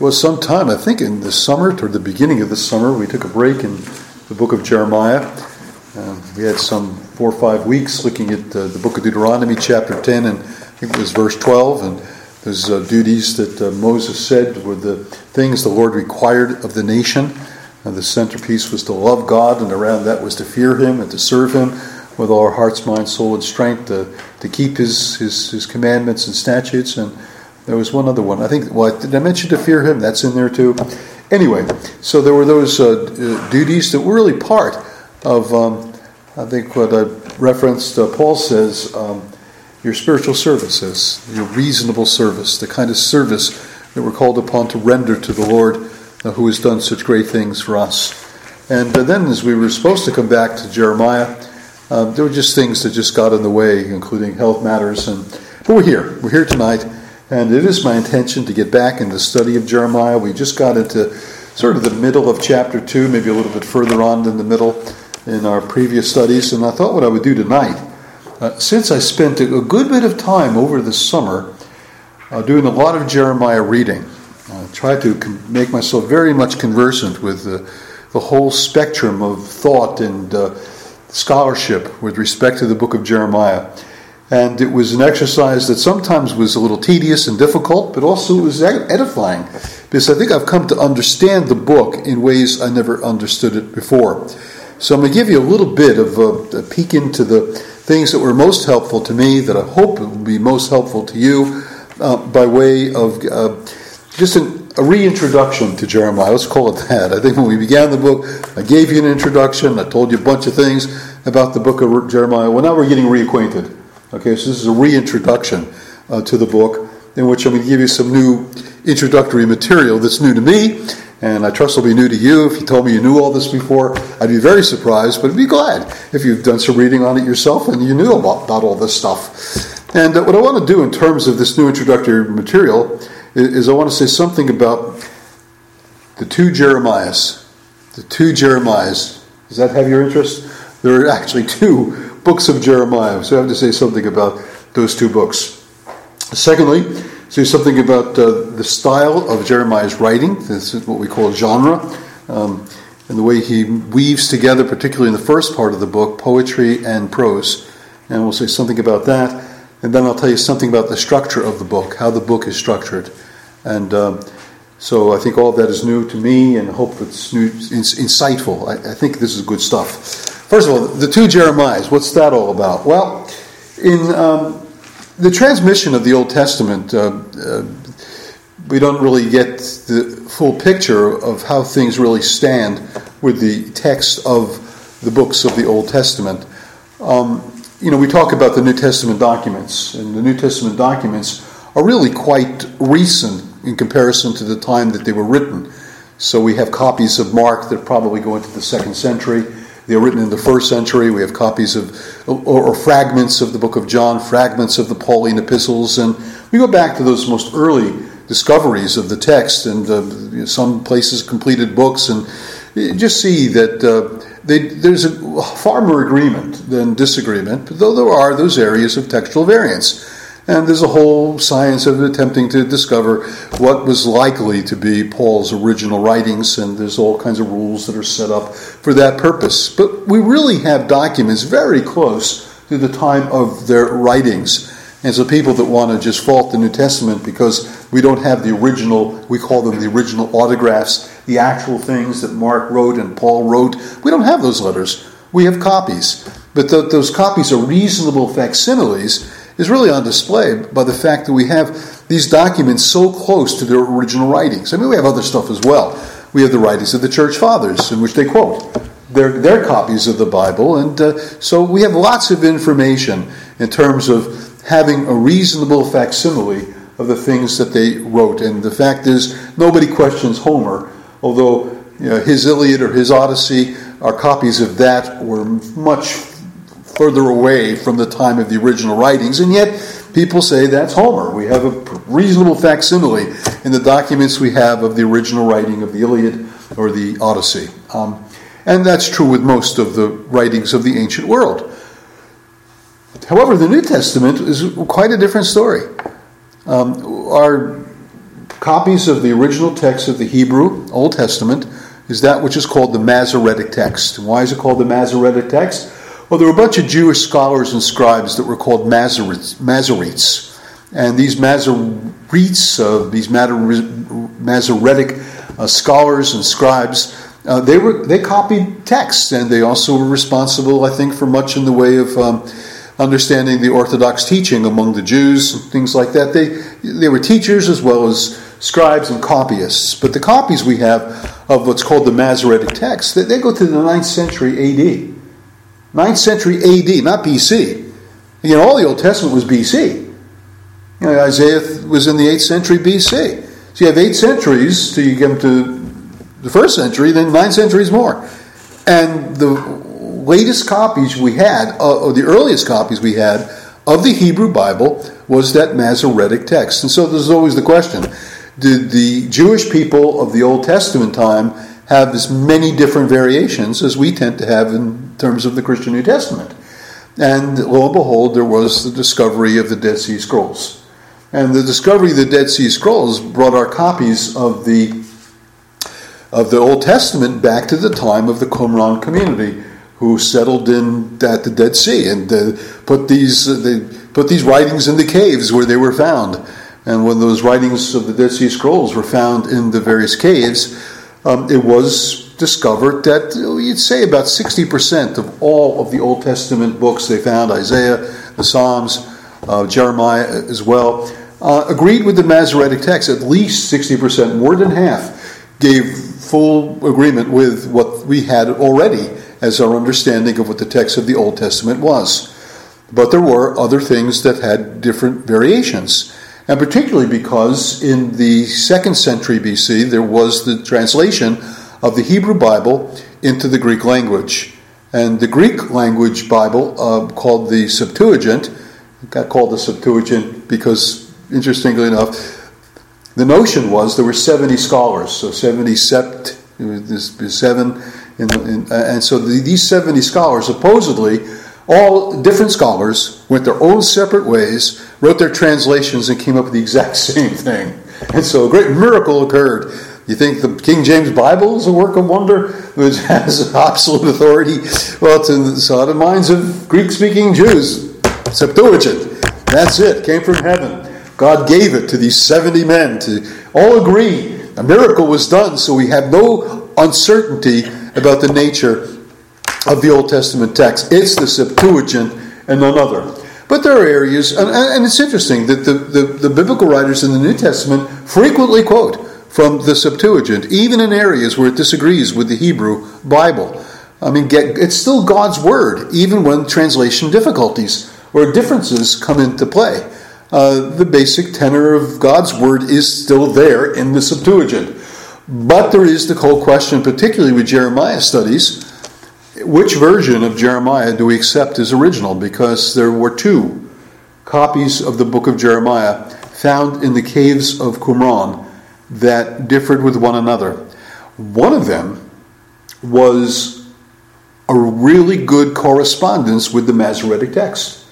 was some time, I think in the summer, toward the beginning of the summer, we took a break in the book of Jeremiah. Um, we had some four or five weeks looking at uh, the book of Deuteronomy, chapter 10, and I think it was verse 12. And those uh, duties that uh, Moses said were the things the Lord required of the nation. And the centerpiece was to love God, and around that was to fear Him and to serve Him with all our hearts, mind, soul, and strength, to, to keep His, His, His commandments and statutes. And there was one other one. I think, well, did I mention to fear Him? That's in there too. Anyway, so there were those uh, duties that were really part of, um, I think, what I referenced. Uh, Paul says, um, your spiritual services, your reasonable service, the kind of service that we're called upon to render to the Lord uh, who has done such great things for us. And uh, then, as we were supposed to come back to Jeremiah, um, there were just things that just got in the way, including health matters. And but we're here. We're here tonight, and it is my intention to get back into the study of Jeremiah. We just got into sort of the middle of chapter two, maybe a little bit further on than the middle in our previous studies. And I thought what I would do tonight uh, since I spent a good bit of time over the summer uh, doing a lot of Jeremiah reading, uh, tried to make myself very much conversant with the, the whole spectrum of thought and uh, scholarship with respect to the book of Jeremiah. And it was an exercise that sometimes was a little tedious and difficult, but also it was edifying because I think I've come to understand the book in ways I never understood it before. So I'm going to give you a little bit of a, a peek into the things that were most helpful to me that I hope will be most helpful to you uh, by way of uh, just an, a reintroduction to Jeremiah. Let's call it that. I think when we began the book, I gave you an introduction. I told you a bunch of things about the book of Jeremiah. Well, now we're getting reacquainted. Okay, so this is a reintroduction uh, to the book in which I'm going to give you some new introductory material that's new to me and I trust it'll be new to you. If you told me you knew all this before, I'd be very surprised, but I'd be glad if you've done some reading on it yourself and you knew about, about all this stuff. And uh, what I want to do in terms of this new introductory material is, is I want to say something about the two Jeremiahs. The two Jeremiahs. Does that have your interest? There are actually two books of Jeremiah, so I have to say something about those two books. Secondly, say something about uh, the style of Jeremiah's writing. This is what we call genre. Um, and the way he weaves together, particularly in the first part of the book, poetry and prose. And we'll say something about that. And then I'll tell you something about the structure of the book, how the book is structured. And um, so I think all of that is new to me and I hope it's new, insightful. I, I think this is good stuff. First of all, the two Jeremiahs, what's that all about? Well, in um, the transmission of the Old Testament, uh, uh, we don't really get the full picture of how things really stand with the text of the books of the Old Testament. Um, you know, we talk about the New Testament documents, and the New Testament documents are really quite recent in comparison to the time that they were written. So we have copies of Mark that probably go into the second century. They were written in the first century. We have copies of, or, or, fragments of the book of John, fragments of the Pauline epistles, and we go back to those most early discoveries of the text, and uh, you know, some places completed books, and just see that uh, they, there's a far more agreement than disagreement, though there are those areas of textual variance. And there's a whole science of attempting to discover what was likely to be Paul's original writings, and there's all kinds of rules that are set up for that purpose. But we really have documents very close to the time of their writings. And so people that want to just fault the New Testament because we don't have the original, we call them the original autographs, the actual things that Mark wrote and Paul wrote, we don't have those letters. We have copies. But th- those copies are reasonable facsimiles is really on display by the fact that we have these documents so close to their original writings. I mean, we have other stuff as well. We have the writings of the church fathers in which they quote their, their copies of the Bible. And uh, so we have lots of information in terms of having a reasonable facsimile of the things that they wrote. And the fact is, nobody questions Homer, although you know, his Iliad or his Odyssey are copies of that were much further away from the time of the original writings, and yet people say that's Homer. We have a reasonable facsimile in the documents we have of the original writing of the Iliad or the Odyssey. Um, and that's true with most of the writings of the ancient world. However, the New Testament is quite a different story. Um, our copies of the original text of the Hebrew Old Testament is that which is called the Masoretic text. why is it called the Masoretic text? Well, there were a bunch of Jewish scholars and scribes that were called Masoretes. And these Masoretes, uh, these Masoretic uh, scholars and scribes, uh, they were they copied texts, and they also were responsible, I think, for much in the way of um, understanding the Orthodox teaching among the Jews and things like that. They they were teachers as well as scribes and copyists. But the copies we have of what's called the Masoretic text, they, they go to the 9th century A.D. 9th century A.D., not B.C. You know, all the Old Testament was B.C. You know, Isaiah was in the 8th century B.C. So you have eight centuries till you get to the first century, then nine centuries more. And the latest copies we had, uh, or the earliest copies we had of the Hebrew Bible was that Masoretic text. And so there's always the question did the Jewish people of the Old Testament time have as many different variations as we tend to have in terms of the Christian New Testament? And lo and behold, there was the discovery of the Dead Sea Scrolls. And the discovery of the Dead Sea Scrolls brought our copies of the of the Old Testament back to the time of the Qumran community, who settled in at the Dead Sea and uh, put these uh, they put these writings in the caves where they were found. And when those writings of the Dead Sea Scrolls were found in the various caves, um, it was discovered that you'd say about 60% of all of the Old Testament books they found, Isaiah, the Psalms, uh, Jeremiah as well, uh, agreed with the Masoretic text. At least 60%, more than half, gave full agreement with what we had already as our understanding of what the text of the Old Testament was. But there were other things that had different variations. And particularly because in the second century BC, there was the translation of the Hebrew Bible into the Greek language. And the Greek language Bible, uh, called the Septuagint, got called the Septuagint because, interestingly enough, the notion was there were 70 scholars, so 70 sept, there's seven, in, in, and so the, these 70 scholars supposedly all different scholars went their own separate ways, wrote their translations, and came up with the exact same thing. And so a great miracle occurred. You think the King James Bible is a work of wonder, which has absolute authority? Well, it's in the, minds of Greek speaking Jews. Septuagint. That's it. Came from heaven. God gave it to these 70 men to all agree. A miracle was done, so we have no uncertainty about the nature of the Old Testament text. It's the Septuagint and none other. But there are areas, and, and it's interesting that the, the, the, biblical writers in the New Testament frequently quote from the Septuagint, even in areas where it disagrees with the Hebrew Bible. I mean, get, it's still God's word, even when translation difficulties or differences come into play. Uh, the basic tenor of God's word is still there in the Septuagint. But there is the whole question, particularly with Jeremiah studies, which version of Jeremiah do we accept as original? Because there were two copies of the book of Jeremiah found in the caves of Qumran that differed with one another. One of them was a really good correspondence with the Masoretic text,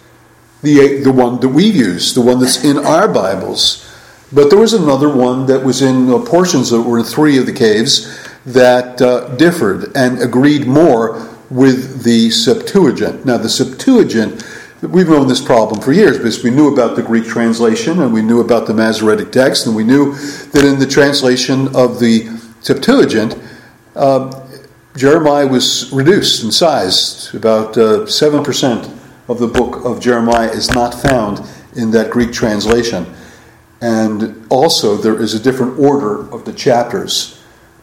the, the one that we use, the one that's in our Bibles. But there was another one that was in uh, portions that were in three of the caves that uh, differed and agreed more with the Septuagint. Now, the Septuagint, we've known this problem for years because we knew about the Greek translation and we knew about the Masoretic text, and we knew that in the translation of the Septuagint, uh, Jeremiah was reduced in size. About uh, 7% of the book of Jeremiah is not found in that Greek translation. And also, there is a different order of the chapters.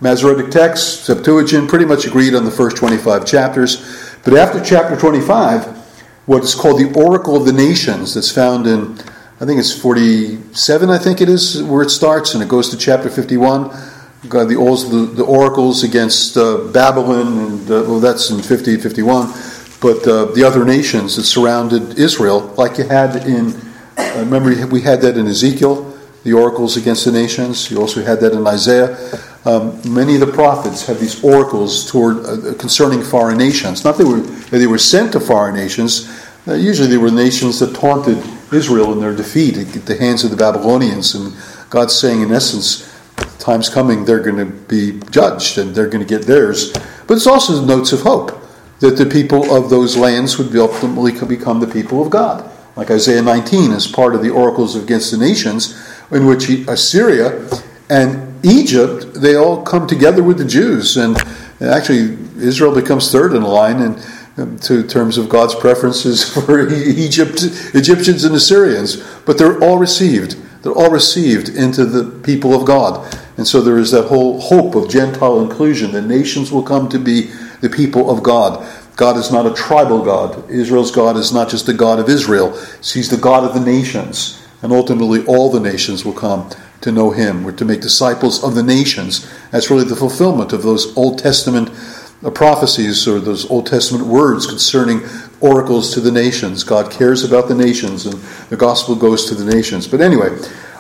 Masoretic text, Septuagint, pretty much agreed on the first 25 chapters. But after chapter 25, what is called the Oracle of the Nations, that's found in, I think it's 47, I think it is, where it starts, and it goes to chapter 51. Got the, the, the oracles against uh, Babylon, and uh, well, that's in 50, 51. But uh, the other nations that surrounded Israel, like you had in, uh, remember, we had that in Ezekiel the oracles against the nations. You also had that in Isaiah. Um, many of the prophets have these oracles toward uh, concerning foreign nations. Not that they were, they were sent to foreign nations. Uh, usually, they were nations that taunted Israel in their defeat at the hands of the Babylonians, and God's saying, in essence, time's coming, they're going to be judged and they're going to get theirs. But it's also notes of hope that the people of those lands would ultimately become the people of God. Like Isaiah 19 as part of the oracles against the nations, in which Assyria and Egypt, they all come together with the Jews. And actually, Israel becomes third in line in, um, to terms of God's preferences for Egypt, Egyptians and Assyrians. But they're all received. They're all received into the people of God. And so there is that whole hope of Gentile inclusion. The nations will come to be the people of God. God is not a tribal God. Israel's God is not just the God of Israel, He's the God of the nations. And ultimately, all the nations will come to know Him. We're to make disciples of the nations. That's really the fulfillment of those Old Testament uh, prophecies or those Old Testament words concerning oracles to the nations. God cares about the nations, and the gospel goes to the nations. But anyway,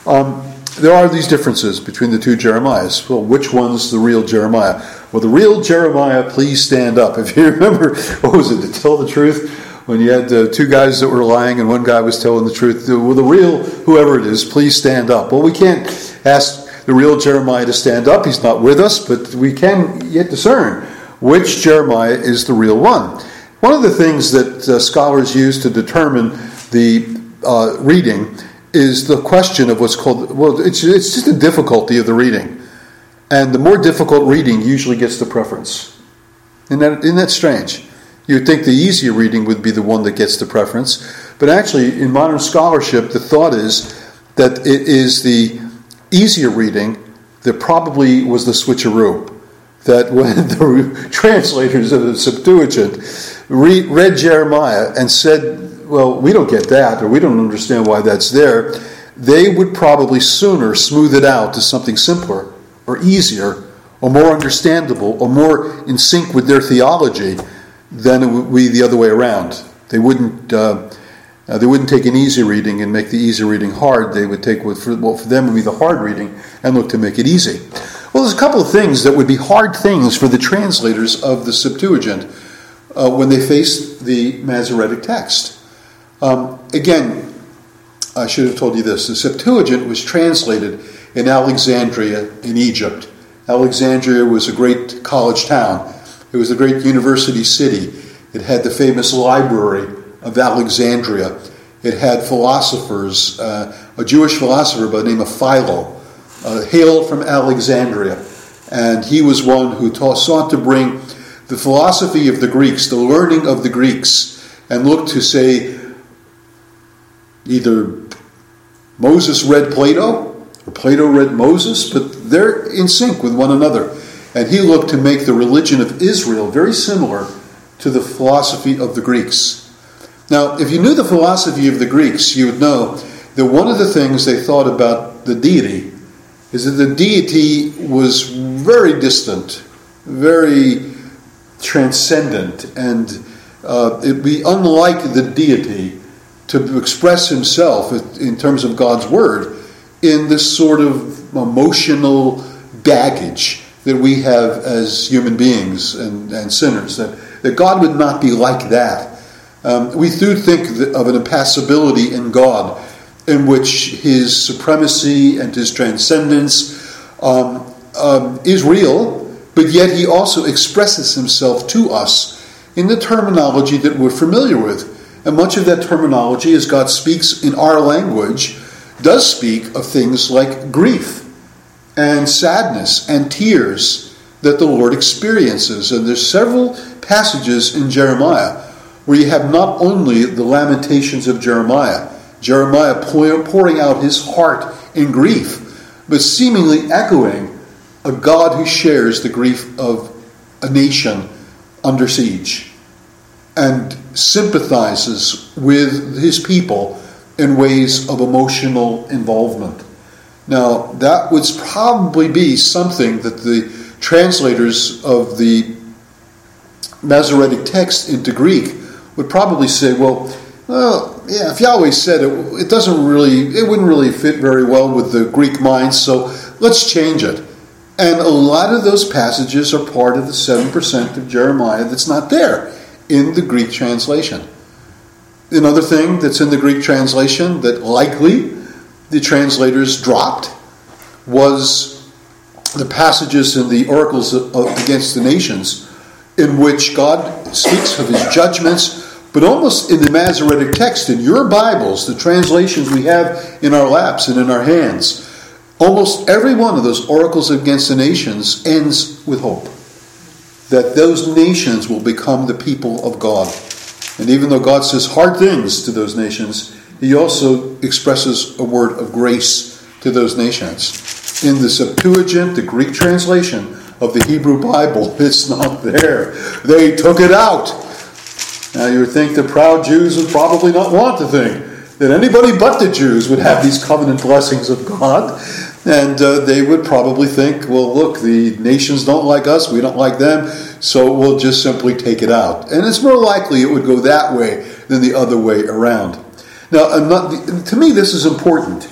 um, there are these differences between the two Jeremiahs. Well, which one's the real Jeremiah? Well, the real Jeremiah, please stand up. If you remember, what was it, to tell the truth? When you had uh, two guys that were lying and one guy was telling the truth. Well, the real, whoever it is, please stand up. Well, we can't ask the real Jeremiah to stand up. He's not with us, but we can yet discern which Jeremiah is the real one. One of the things that uh, scholars use to determine the uh, reading is the question of what's called, well, it's, it's just the difficulty of the reading. And the more difficult reading usually gets the preference. Isn't that, isn't that strange? You'd think the easier reading would be the one that gets the preference. But actually, in modern scholarship, the thought is that it is the easier reading that probably was the switcheroo. That when the translators of the Septuagint read, Jeremiah and said, well, we don't get that, or we don't understand why that's there, they would probably sooner smooth it out to something simpler or easier or more understandable or more in sync with their theology than it would be the other way around. They wouldn't. Uh, uh, they wouldn't take an easy reading and make the easy reading hard. They would take what for, what for them would be the hard reading and look to make it easy. Well, there's a couple of things that would be hard things for the translators of the Septuagint uh, when they faced the Masoretic text. Um, again, I should have told you this the Septuagint was translated in Alexandria in Egypt. Alexandria was a great college town, it was a great university city. It had the famous library of Alexandria. It had philosophers, uh, a Jewish philosopher by the name of Philo, uh, hailed from Alexandria. And he was one who sought to bring the philosophy of the Greeks, the learning of the Greeks, and looked to say, either Moses read Plato or Plato read Moses, but they're in sync with one another. And he looked to make the religion of Israel very similar to the philosophy of the Greeks. Now, if you knew the philosophy of the Greeks, you would know that one of the things they thought about the deity is that the deity was very distant, very transcendent, and uh, it'd be unlike the deity to express himself in terms of God's word in this sort of emotional baggage that we have as human beings and, and sinners, that, that God would not be like that. Um, we do think of an impassibility in God in which his supremacy and his transcendence um, um, is real, but yet he also expresses himself to us in the terminology that we're familiar with. And much of that terminology, as God speaks in our language, does speak of things like grief and sadness and tears that the Lord experiences. And there's several passages in Jeremiah where you have not only the lamentations of Jeremiah, Jeremiah pouring out his heart in grief, but seemingly echoing a God who shares the grief of a nation under siege and sympathizes with his people in ways of emotional involvement. Now, that would probably be something that the translators of the Masoretic text into Greek would probably say, well, well, yeah, if Yahweh said it, it doesn't really, it wouldn't really fit very well with the Greek mind, so let's change it. And a lot of those passages are part of the 7% of Jeremiah that's not there in the Greek translation. Another thing that's in the Greek translation that likely the translators dropped was the passages in the oracles against the nations in which God speaks of his judgments, but almost in the Masoretic text, in your Bibles, the translations we have in our laps and in our hands, almost every one of those oracles against the nations ends with hope that those nations will become the people of God. And even though God says hard things to those nations, he also expresses a word of grace to those nations. In the Septuagint, the Greek translation of the Hebrew Bible, it's not there. They took it out. Now you would think the proud Jews would probably not want to think that anybody but the Jews would have these covenant blessings of God. And uh, they would probably think, well, look, the nations don't like us, we don't like them, so we'll just simply take it out. And it's more likely it would go that way than the other way around. Now, not, to me, this is important.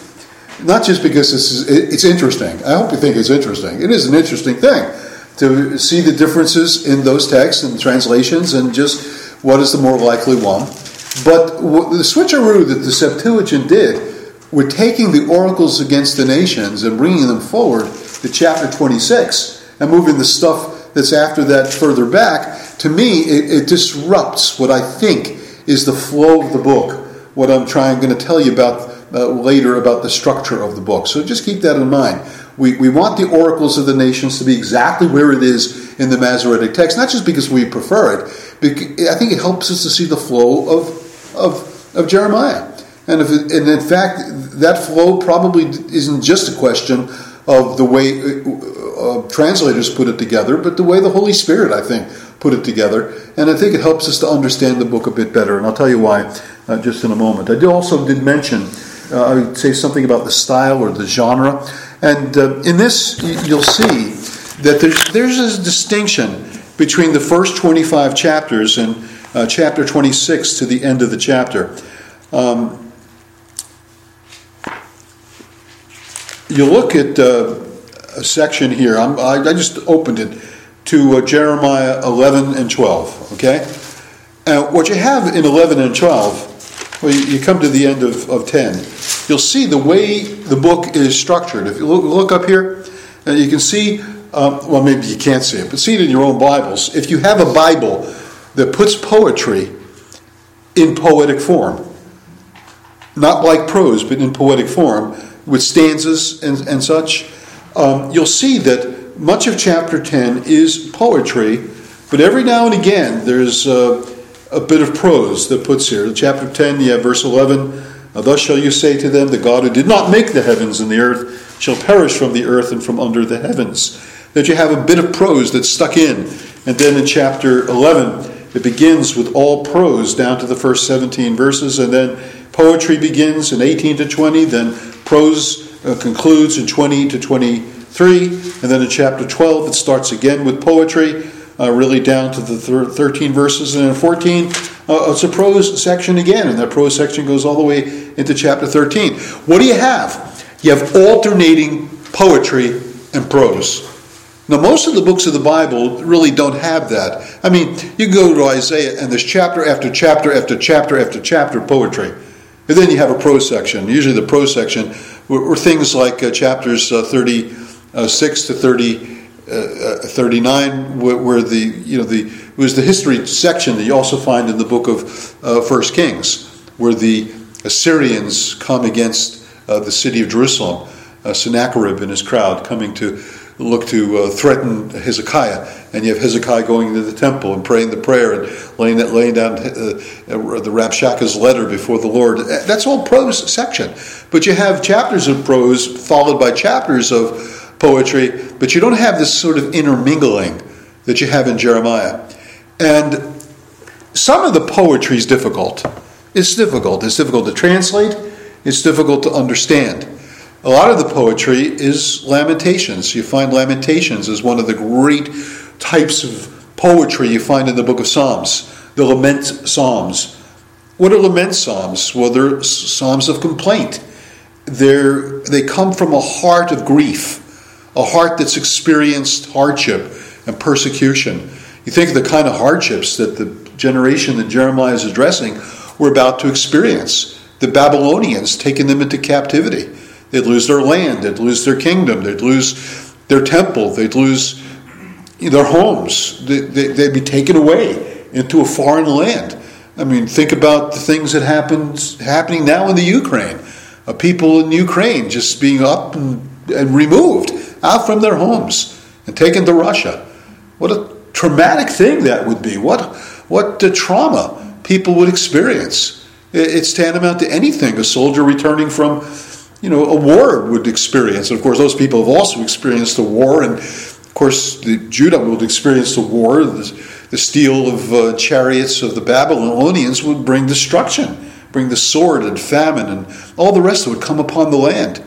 Not just because this is, it's interesting. I hope you think it's interesting. It is an interesting thing to see the differences in those texts and translations and just what is the more likely one. But the switcheroo that the Septuagint did we're taking the oracles against the nations and bringing them forward to chapter 26 and moving the stuff that's after that further back. To me, it, it disrupts what I think is the flow of the book, what I'm trying going to tell you about uh, later about the structure of the book. So just keep that in mind. We, we want the oracles of the nations to be exactly where it is in the Masoretic text, not just because we prefer it, I think it helps us to see the flow of, of, of Jeremiah. And, if it, and in fact, that flow probably isn't just a question of the way uh, uh, translators put it together, but the way the Holy Spirit, I think, put it together. And I think it helps us to understand the book a bit better. And I'll tell you why uh, just in a moment. I also did mention, uh, I would say something about the style or the genre. And uh, in this, you'll see that there's, there's a distinction between the first 25 chapters and uh, chapter 26 to the end of the chapter. Um, you look at uh, a section here. I, I just opened it to uh, Jeremiah 11 and 12. Okay? And what you have in 11 and 12, well, you, you come to the end of, of 10, you'll see the way the book is structured. If you look, look up here, and you can see, um, well, maybe you can't see it, but see it in your own Bibles. If you have a Bible that puts poetry in poetic form, not like prose, but in poetic form, with stanzas and, and such, um, you'll see that much of chapter 10 is poetry, but every now and again there's uh, a bit of prose that puts here. Chapter 10, you have verse 11 Thus shall you say to them, The God who did not make the heavens and the earth shall perish from the earth and from under the heavens. That you have a bit of prose that's stuck in. And then in chapter 11, it begins with all prose down to the first 17 verses, and then poetry begins in 18 to 20, then prose uh, concludes in 20 to 23, and then in chapter 12 it starts again with poetry, uh, really down to the thir- 13 verses, and in 14 uh, it's a prose section again, and that prose section goes all the way into chapter 13. What do you have? You have alternating poetry and prose. Now, most of the books of the Bible really don't have that. I mean, you go to Isaiah, and there's chapter after chapter after chapter after chapter of poetry. And then you have a prose section. Usually, the prose section were, were things like uh, chapters uh, 36 to 30, uh, uh 39, where, the you know the it was the history section that you also find in the book of uh, First Kings, where the Assyrians come against uh, the city of Jerusalem. Sennacherib and his crowd coming to look to uh, threaten Hezekiah, and you have Hezekiah going into the temple and praying the prayer and laying that laying down uh, uh the Rabshakeh's letter before the Lord. Uh, that's all prose section, but you have chapters of prose followed by chapters of poetry, but you don't have this sort of intermingling that you have in Jeremiah, and some of the poetry is difficult. It's difficult. It's difficult to translate. It's difficult to understand. A lot of the poetry is lamentations. You find lamentations as one of the great types of poetry you find in the book of Psalms, the lament psalms. What are lament psalms? Well, they're psalms of complaint. They're, they come from a heart of grief, a heart that's experienced hardship and persecution. You think of the kind of hardships that the generation that Jeremiah is addressing were about to experience. The Babylonians taking them into captivity They'd lose their land, they'd lose their kingdom, they'd lose their temple, they'd lose their homes, they'd be taken away into a foreign land. I mean, think about the things that happened happening now in the Ukraine. Uh, people in Ukraine just being up and, and removed out from their homes and taken to Russia. What a traumatic thing that would be. What what trauma people would experience. It's tantamount to anything a soldier returning from, you know, a war would experience. And of course, those people have also experienced the war, and of course, the Judah would experience the war. The, the steel of uh, chariots of the Babylonians would bring destruction, bring the sword and famine, and all the rest would come upon the land.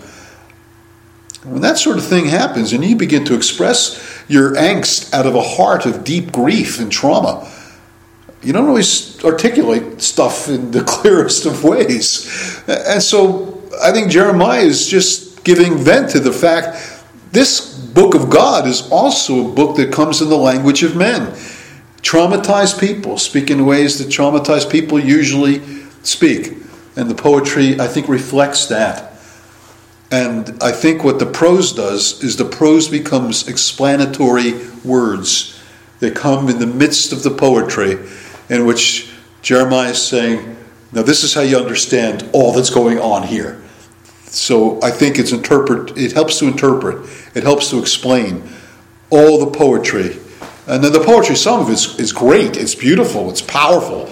When that sort of thing happens, and you begin to express your angst out of a heart of deep grief and trauma, you don't always articulate stuff in the clearest of ways. And so I think Jeremiah is just giving vent to the fact this book of God is also a book that comes in the language of men. Traumatized people speak in ways that traumatized people usually speak. And the poetry, I think, reflects that. And I think what the prose does is the prose becomes explanatory words. That come in the midst of the poetry, in which Jeremiah is saying, Now, this is how you understand all that's going on here. So I think it's interpret, it helps to interpret, it helps to explain all the poetry. And then the poetry, some of it is great, it's beautiful, it's powerful,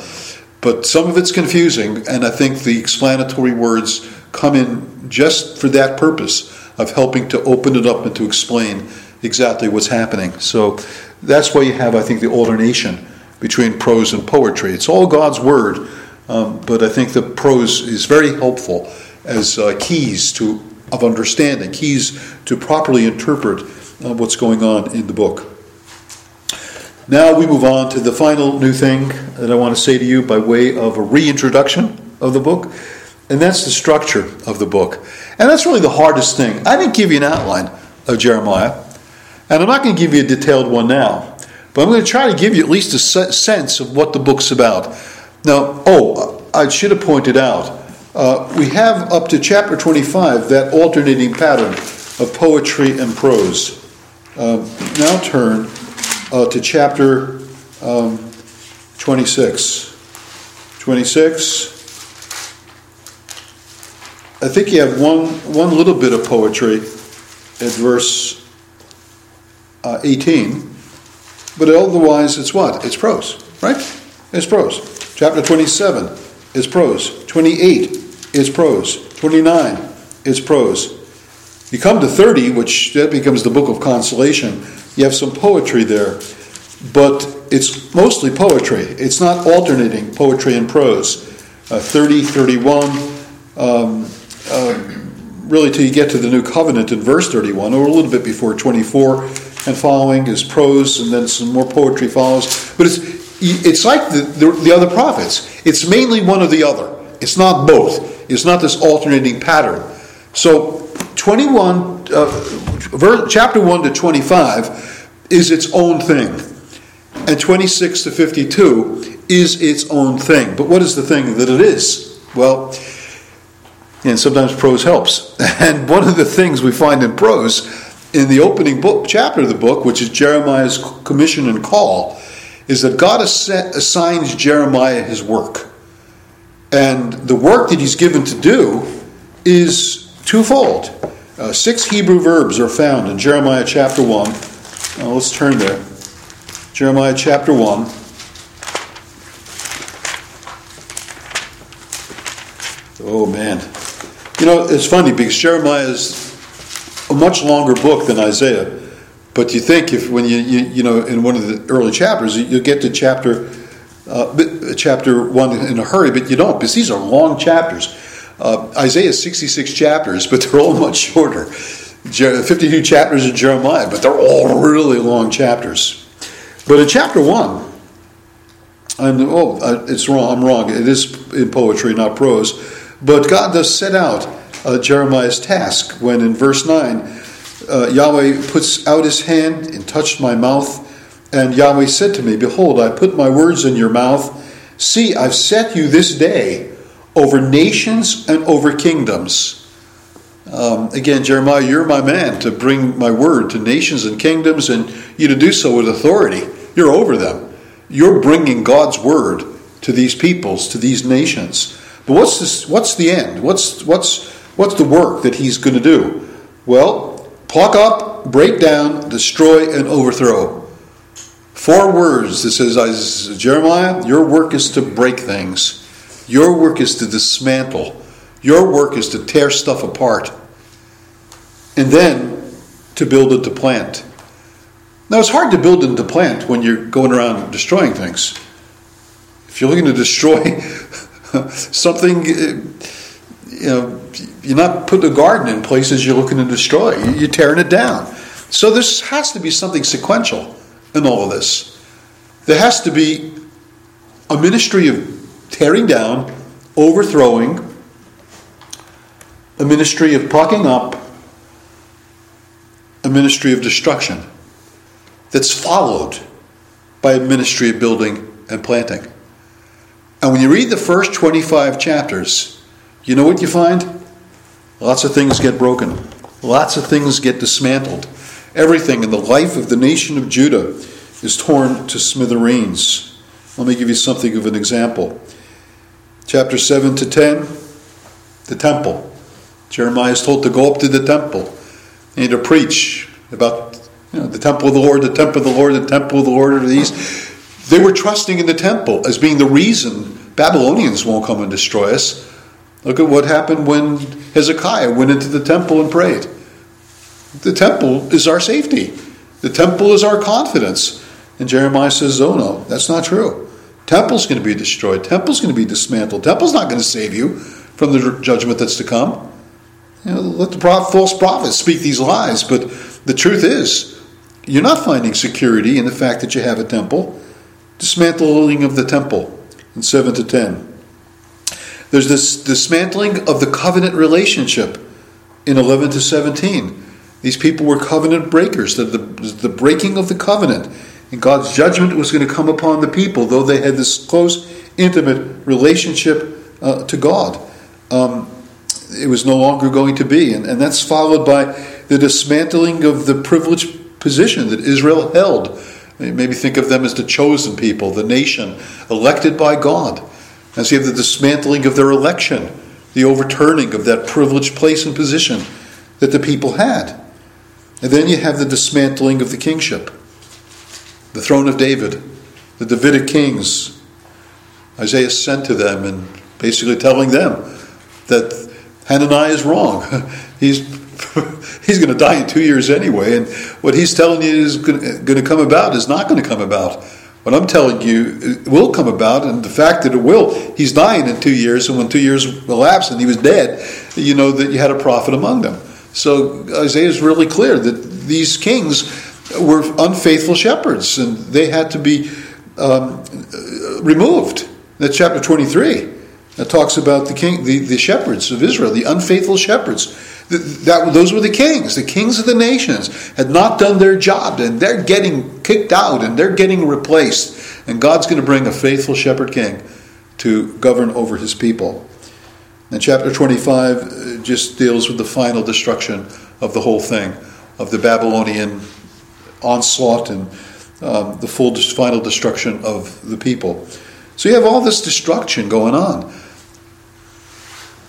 but some of it's confusing, and I think the explanatory words come in just for that purpose of helping to open it up and to explain exactly what's happening. So that's why you have, I think, the alternation between prose and poetry. It's all God's word, um, but I think the prose is very helpful as uh, keys to of understanding, keys to properly interpret uh, what's going on in the book. Now we move on to the final new thing that I want to say to you by way of a reintroduction of the book, and that's the structure of the book. And that's really the hardest thing. I didn't give you an outline of Jeremiah, and I'm not going to give you a detailed one now, but I'm going to try to give you at least a sense of what the book's about. Now, oh, I should have pointed out, uh, we have up to chapter 25 that alternating pattern of poetry and prose. Uh, now turn uh, to chapter um, 26. 26. I think you have one, one little bit of poetry at verse uh, 18, but otherwise it's what? It's prose, right? It's prose. Chapter 27 is prose. 28 is prose. 29 is prose. You come to 30, which that becomes the book of consolation you have some poetry there, but it's mostly poetry. It's not alternating poetry and prose. Uh, 30, 31, um, uh, really till you get to the new covenant in verse 31, or a little bit before 24 and following is prose, and then some more poetry follows. But it's, it's like the, the, the other prophets. It's mainly one or the other. It's not both. It's not this alternating pattern. So 21, uh, chapter 1 to 25 is its own thing. And 26 to 52 is its own thing. But what is the thing that it is? Well, and sometimes prose helps. And one of the things we find in prose, in the opening book chapter of the book, which is Jeremiah's commission and call, is that God assigns Jeremiah his work. And the work that he's given to do is twofold. Uh, six Hebrew verbs are found in Jeremiah chapter 1. Now let's turn there. Jeremiah chapter 1. Oh man. You know, it's funny because Jeremiah is a much longer book than Isaiah. But you think if when you, you, you know, in one of the early chapters, you, get to chapter, uh, chapter 1 in a hurry, but you don't because these are long chapters. Uh, Isaiah 66 chapters, but they're all much shorter. 52 chapters of Jeremiah, but they're all really long chapters. But in chapter 1, I'm, oh, uh, it's wrong, I'm wrong. It is in poetry, not prose. But God does set out uh, Jeremiah's task when in verse 9, uh, Yahweh puts out his hand and touched my mouth. And Yahweh said to me, Behold, I put my words in your mouth. See, I've set you this day over nations and over kingdoms. Um, again, Jeremiah, you're my man to bring my word to nations and kingdoms, and you to do so with authority. You're over them. You're bringing God's word to these peoples, to these nations. But what's this, What's the end? What's what's what's the work that He's going to do? Well, pluck up, break down, destroy, and overthrow. Four words. This says, Jeremiah, your work is to break things. Your work is to dismantle. Your work is to tear stuff apart. And then to build and to plant. Now, it's hard to build and to plant when you're going around destroying things. If you're looking to destroy something, uh, you know, you're not putting a garden in places you're looking to destroy. You're tearing it down. So there has to be something sequential in all of this. There has to be a ministry of tearing down, overthrowing, a ministry of plucking up, a ministry of destruction that's followed by a ministry of building and planting. And when you read the first 25 chapters, you know what you find? Lots of things get broken, lots of things get dismantled. Everything in the life of the nation of Judah is torn to smithereens. Let me give you something of an example. Chapter 7 to 10, the temple. Jeremiah is told to go up to the temple and to preach about you know, the temple of the Lord, the temple of the Lord, the temple of the Lord are these. They were trusting in the temple as being the reason Babylonians won't come and destroy us. Look at what happened when Hezekiah went into the temple and prayed. The temple is our safety. The temple is our confidence. And Jeremiah says, Oh no, that's not true. Temple's going to be destroyed. Temple's going to be dismantled. Temple's not going to save you from the judgment that's to come. You know, let the false prophets speak these lies, but the truth is, you're not finding security in the fact that you have a temple. Dismantling of the temple in 7 to 10. There's this dismantling of the covenant relationship in 11 to 17. These people were covenant breakers, the, the, the breaking of the covenant. And God's judgment was going to come upon the people, though they had this close, intimate relationship uh, to God. Um, it was no longer going to be. And, and that's followed by the dismantling of the privileged position that Israel held. Maybe think of them as the chosen people, the nation elected by God. And so you have the dismantling of their election, the overturning of that privileged place and position that the people had. And then you have the dismantling of the kingship, the throne of David, the Davidic kings. Isaiah sent to them and basically telling them that Hananiah is wrong. he's he's going to die in two years anyway, and what he's telling you is going to come about is not going to come about. What I'm telling you will come about, and the fact that it will, he's dying in two years, and when two years elapsed and he was dead, you know that you had a prophet among them. So Isaiah is really clear that these kings were unfaithful shepherds, and they had to be um, removed. That's chapter 23 that talks about the king, the, the shepherds of Israel, the unfaithful shepherds. That, that, those were the kings. The kings of the nations had not done their job, and they're getting kicked out, and they're getting replaced. And God's going to bring a faithful shepherd king to govern over his people. And chapter 25 uh, just deals with the final destruction of the whole thing, of the Babylonian onslaught and um, the full final destruction of the people. So you have all this destruction going on.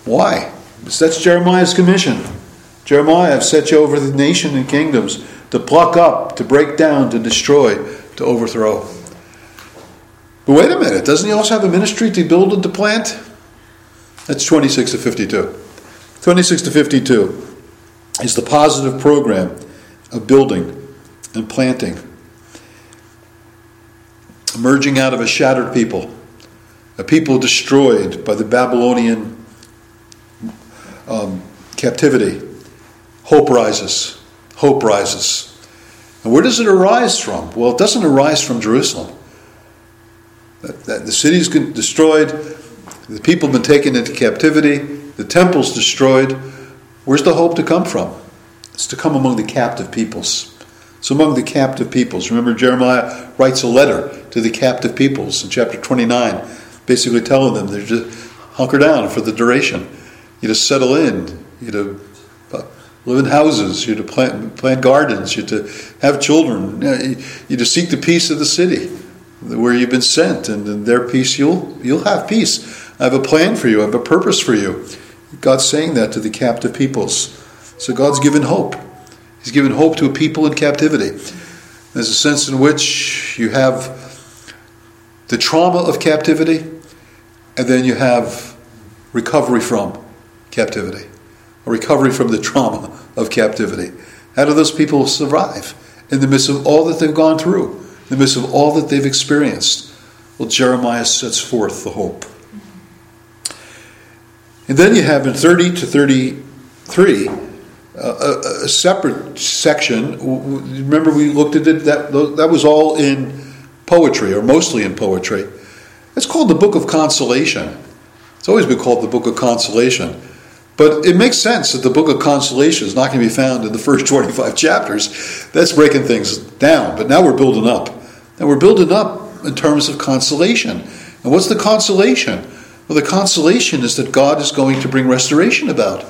Why? That's Jeremiah's commission. Jeremiah, I've set you over the nation and kingdoms to pluck up, to break down, to destroy, to overthrow. But wait a minute, doesn't he also have a ministry to build and to plant? That's 26 to 52. 26 to 52 is the positive program of building and planting. Emerging out of a shattered people, a people destroyed by the Babylonian um, captivity, hope rises. Hope rises. And where does it arise from? Well, it doesn't arise from Jerusalem. That, that the city's destroyed, the people have been taken into captivity, the temple's destroyed. Where's the hope to come from? It's to come among the captive peoples. It's among the captive peoples. Remember, Jeremiah writes a letter to the captive peoples in chapter 29, basically telling them they're just hunker down for the duration you to settle in, you to uh, live in houses, you're to plant, plant gardens, you're to have children, you're to seek the peace of the city where you've been sent, and in their peace you'll you'll have peace. I have a plan for you, I have a purpose for you. God's saying that to the captive peoples. So God's given hope. He's given hope to a people in captivity. There's a sense in which you have the trauma of captivity, and then you have recovery from captivity, a recovery from the trauma of captivity. How do those people survive in the midst of all that they've gone through, in the midst of all that they've experienced? Well, Jeremiah sets forth the hope. And then you have in 30 to 33 a, a, separate section. Remember, we looked at it, that, that was all in poetry, or mostly in poetry. It's called the Book of Consolation. It's always been called the Book of Consolation. But it makes sense that the Book of Consolation is not going to be found in the first 25 chapters. That's breaking things down. But now we're building up. And we're building up in terms of consolation. And what's the consolation? Well, the consolation is that God is going to bring restoration about.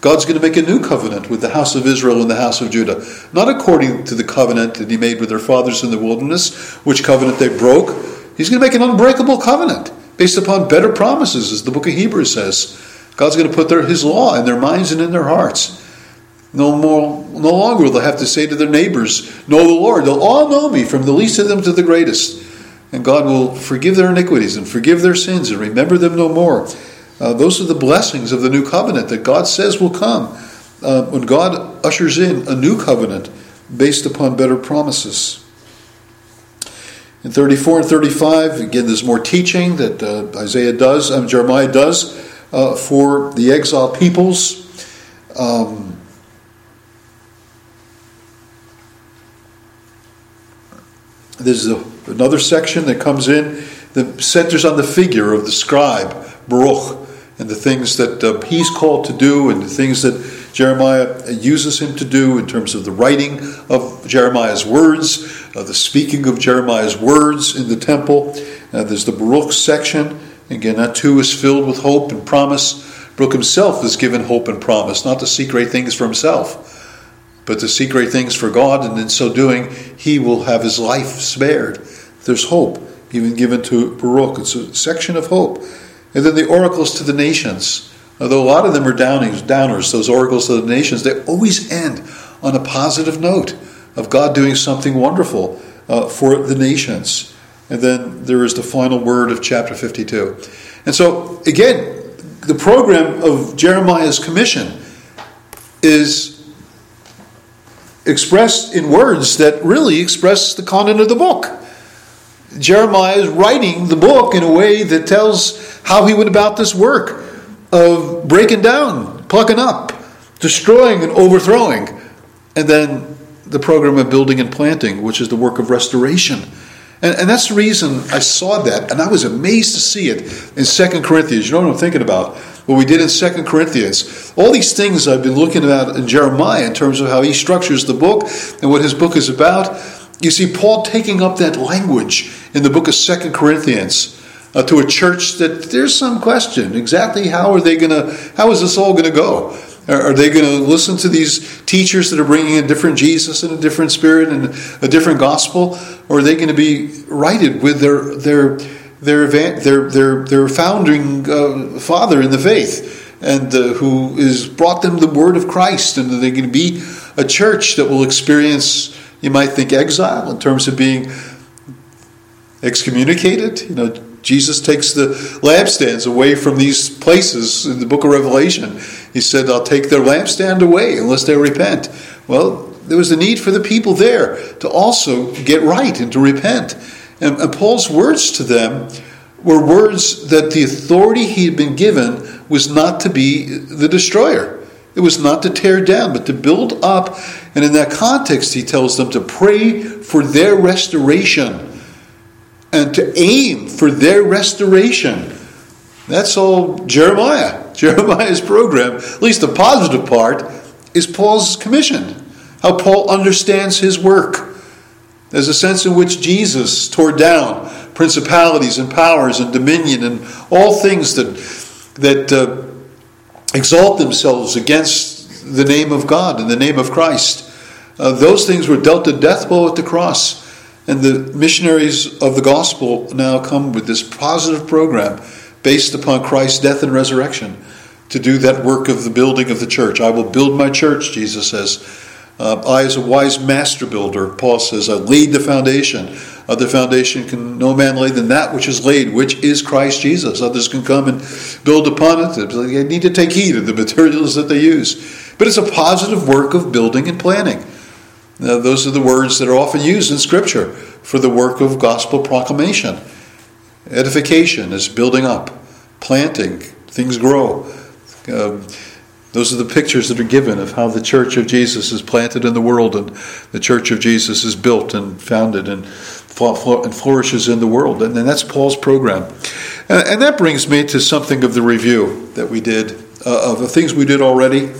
God's going to make a new covenant with the house of Israel and the house of Judah, not according to the covenant that He made with their fathers in the wilderness, which covenant they broke. He's going to make an unbreakable covenant based upon better promises, as the book of Hebrews says. God's going to put their, His law in their minds and in their hearts. No more, no longer will they have to say to their neighbors, "Know the Lord." They'll all know me, from the least of them to the greatest, and God will forgive their iniquities and forgive their sins and remember them no more. Uh, those are the blessings of the new covenant that God says will come uh, when God ushers in a new covenant based upon better promises. In 34 and 35, again, there's more teaching that uh, Isaiah does, um, Jeremiah does uh, for the exiled peoples. Um, there's a, another section that comes in that centers on the figure of the scribe, Baruch and the things that uh, he's called to do and the things that Jeremiah uses him to do in terms of the writing of Jeremiah's words, uh, the speaking of Jeremiah's words in the temple. Uh, there's the Baruch section. Again, that too is filled with hope and promise. Baruch himself is given hope and promise, not to seek great things for himself, but to seek great things for God, and in so doing, he will have his life spared. There's hope even given to Baruch. It's a section of hope. And then the oracles to the nations. Although a lot of them are downings, downers, those oracles to the nations, they always end on a positive note of God doing something wonderful uh, for the nations. And then there is the final word of chapter 52. And so, again, the program of Jeremiah's commission is expressed in words that really express the content of the book. Jeremiah is writing the book in a way that tells how he went about this work of breaking down, plucking up, destroying and overthrowing, and then the program of building and planting, which is the work of restoration. And, and that's the reason I saw that, and I was amazed to see it in Second Corinthians. You know what I'm thinking about? What we did in Second Corinthians. All these things I've been looking at in Jeremiah in terms of how he structures the book and what his book is about. You see Paul taking up that language in the book of Second Corinthians uh, to a church that there's some question exactly how are they going to how is this all going to go? Are, they going to listen to these teachers that are bringing a different jesus and a different spirit and a different gospel? Or are they going to be righted with their their their their their, their founding uh, father in the faith and uh, who has brought them the word of christ and are they going to be a church that will experience you might think exile in terms of being excommunicated you know Jesus takes the lampstands away from these places in the book of Revelation. He said, I'll take their lampstand away unless they repent. Well, there was a need for the people there to also get right and to repent. And, and Paul's words to them were words that the authority he had been given was not to be the destroyer. It was not to tear down, but to build up. And in that context, he tells them to pray for their restoration and to aim for their restoration. That's all Jeremiah. Jeremiah's program, at least the positive part, is Paul's commission. How Paul understands his work. There's a sense in which Jesus tore down principalities and powers and dominion and all things that, that uh, exalt themselves against the name of God and the name of Christ. Uh, those things were dealt a death blow at the cross. And the missionaries of the gospel now come with this positive program based upon Christ's death and resurrection to do that work of the building of the church. I will build my church, Jesus says. Uh, I, as a wise master builder, Paul says, I laid the foundation. Other foundation can no man lay than that which is laid, which is Christ Jesus. Others can come and build upon it. They need to take heed of the materials that they use. But it's a positive work of building and planning. Now, those are the words that are often used in Scripture for the work of gospel proclamation. Edification is building up, planting, things grow. Um, those are the pictures that are given of how the church of Jesus is planted in the world and the church of Jesus is built and founded and, flourishes in the world. And, that's Paul's program. And, that brings me to something of the review that we did, uh, of the things we did already.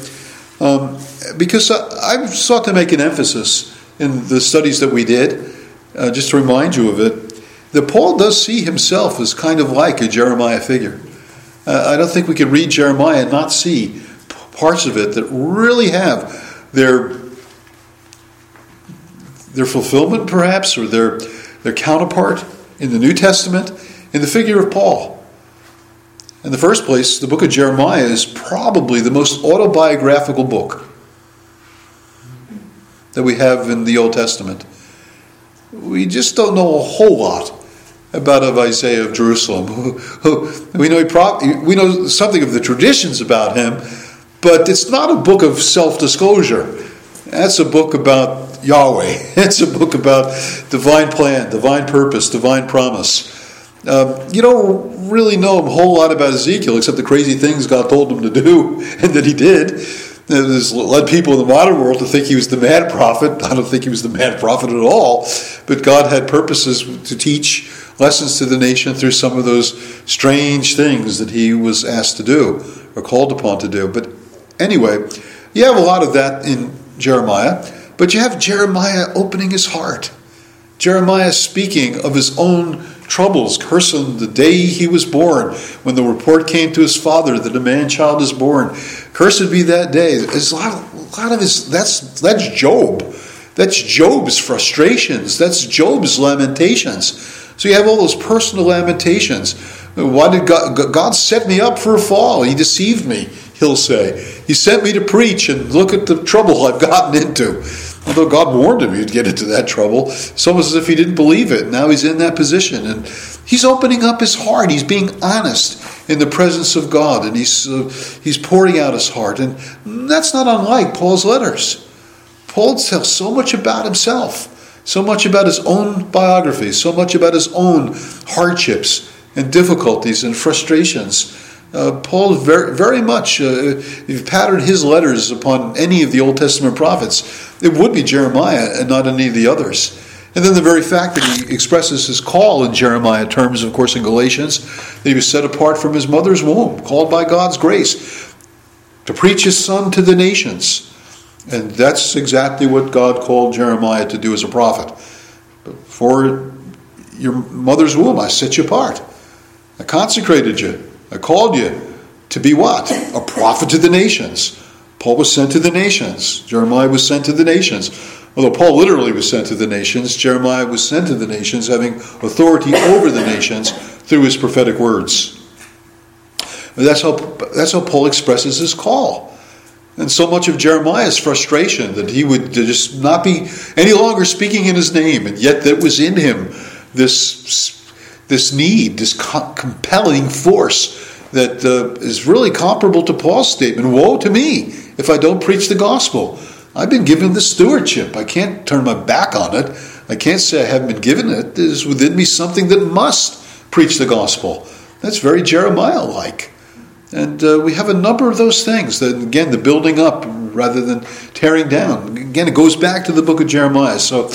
Um, because I, have sought to make an emphasis in the studies that we did, uh, just to remind you of it, that Paul does see himself as kind of like a Jeremiah figure. Uh, I don't think we can read Jeremiah and not see parts of it that really have their their fulfillment, perhaps, or their their counterpart in the New Testament in the figure of Paul. In the first place, the book of Jeremiah is probably the most autobiographical book that we have in the Old Testament. We just don't know a whole lot about of Isaiah of Jerusalem. We know he we know something of the traditions about him, but it's not a book of self-disclosure. That's a book about Yahweh. It's a book about divine plan, divine purpose, divine promise. Um, you don't really know a whole lot about Ezekiel except the crazy things God told him to do and that he did. This led people in the modern world to think he was the mad prophet. I don't think he was the mad prophet at all. But God had purposes to teach lessons to the nation through some of those strange things that he was asked to do or called upon to do. But anyway, you have a lot of that in Jeremiah, but you have Jeremiah opening his heart. Jeremiah speaking of his own troubles, cursing the day he was born, when the report came to his father that a man child is born. Cursed be that day. There's a lot, of, a lot of his, that's, that's Job. That's Job's frustrations. That's Job's lamentations. So you have all those personal lamentations. Why did God, God set me up for a fall? He deceived me, he'll say. He sent me to preach, and look at the trouble I've gotten into. Although God warned him he'd get into that trouble, it's almost as if he didn't believe it. Now he's in that position, and he's opening up his heart. He's being honest in the presence of God, and he's uh, he's pouring out his heart, and that's not unlike Paul's letters. Paul tells so much about himself, so much about his own biography, so much about his own hardships and difficulties and frustrations. Uh, Paul very, very much, uh, if you patterned his letters upon any of the Old Testament prophets, it would be Jeremiah and not any of the others. And then the very fact that he expresses his call in Jeremiah terms, of course, in Galatians, that he was set apart from his mother's womb, called by God's grace to preach his son to the nations. And that's exactly what God called Jeremiah to do as a prophet. For your mother's womb, I set you apart. I consecrated you. I called you to be what? A prophet to the nations. Paul was sent to the nations. Jeremiah was sent to the nations. Although Paul literally was sent to the nations, Jeremiah was sent to the nations, having authority over the nations through his prophetic words. That's how, that's how Paul expresses his call. And so much of Jeremiah's frustration that he would just not be any longer speaking in his name, and yet there was in him this this need, this compelling force that uh, is really comparable to Paul's statement Woe to me if I don't preach the gospel. I've been given the stewardship. I can't turn my back on it. I can't say I haven't been given it. There's within me something that must preach the gospel. That's very Jeremiah like. And uh, we have a number of those things that, again, the building up rather than tearing down. Again, it goes back to the book of Jeremiah. So,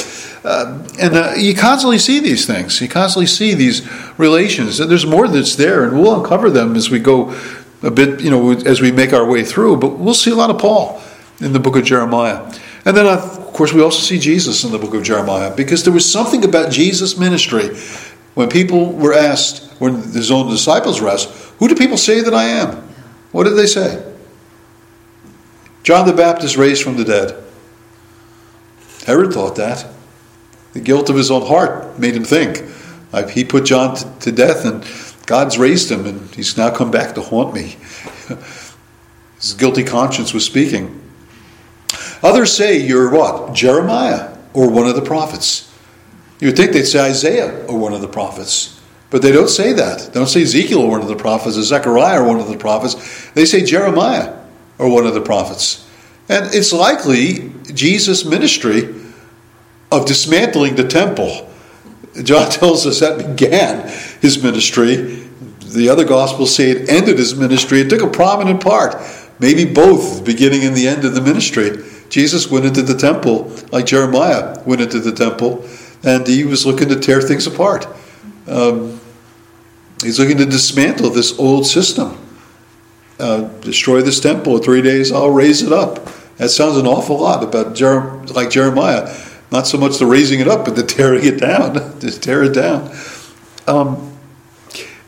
uh, and uh, you constantly see these things. You constantly see these relations. And there's more that's there, and we'll uncover them as we go a bit, you know, as we make our way through. But we'll see a lot of Paul in the book of Jeremiah. And then, of course, we also see Jesus in the book of Jeremiah because there was something about Jesus' ministry when people were asked, when his own disciples were asked, who do people say that I am? What did they say? John the Baptist raised from the dead. Herod thought that. The guilt of his own heart made him think. He put John to death, and God's raised him, and he's now come back to haunt me. his guilty conscience was speaking. Others say you're what? Jeremiah or one of the prophets. You'd think they'd say Isaiah or one of the prophets. But they don't say that. They don't say Ezekiel or one of the prophets, or Zechariah or one of the prophets. They say Jeremiah or one of the prophets. And it's likely Jesus' ministry of dismantling the temple. John tells us that began his ministry. The other gospels say it ended his ministry. It took a prominent part, maybe both, the beginning and the end of the ministry. Jesus went into the temple like Jeremiah went into the temple, and he was looking to tear things apart. Um, he's looking to dismantle this old system. Uh, destroy this temple in three days, I'll raise it up. That sounds an awful lot about Jer- like Jeremiah. Not so much the raising it up, but the tearing it down. Just tear it down. Um,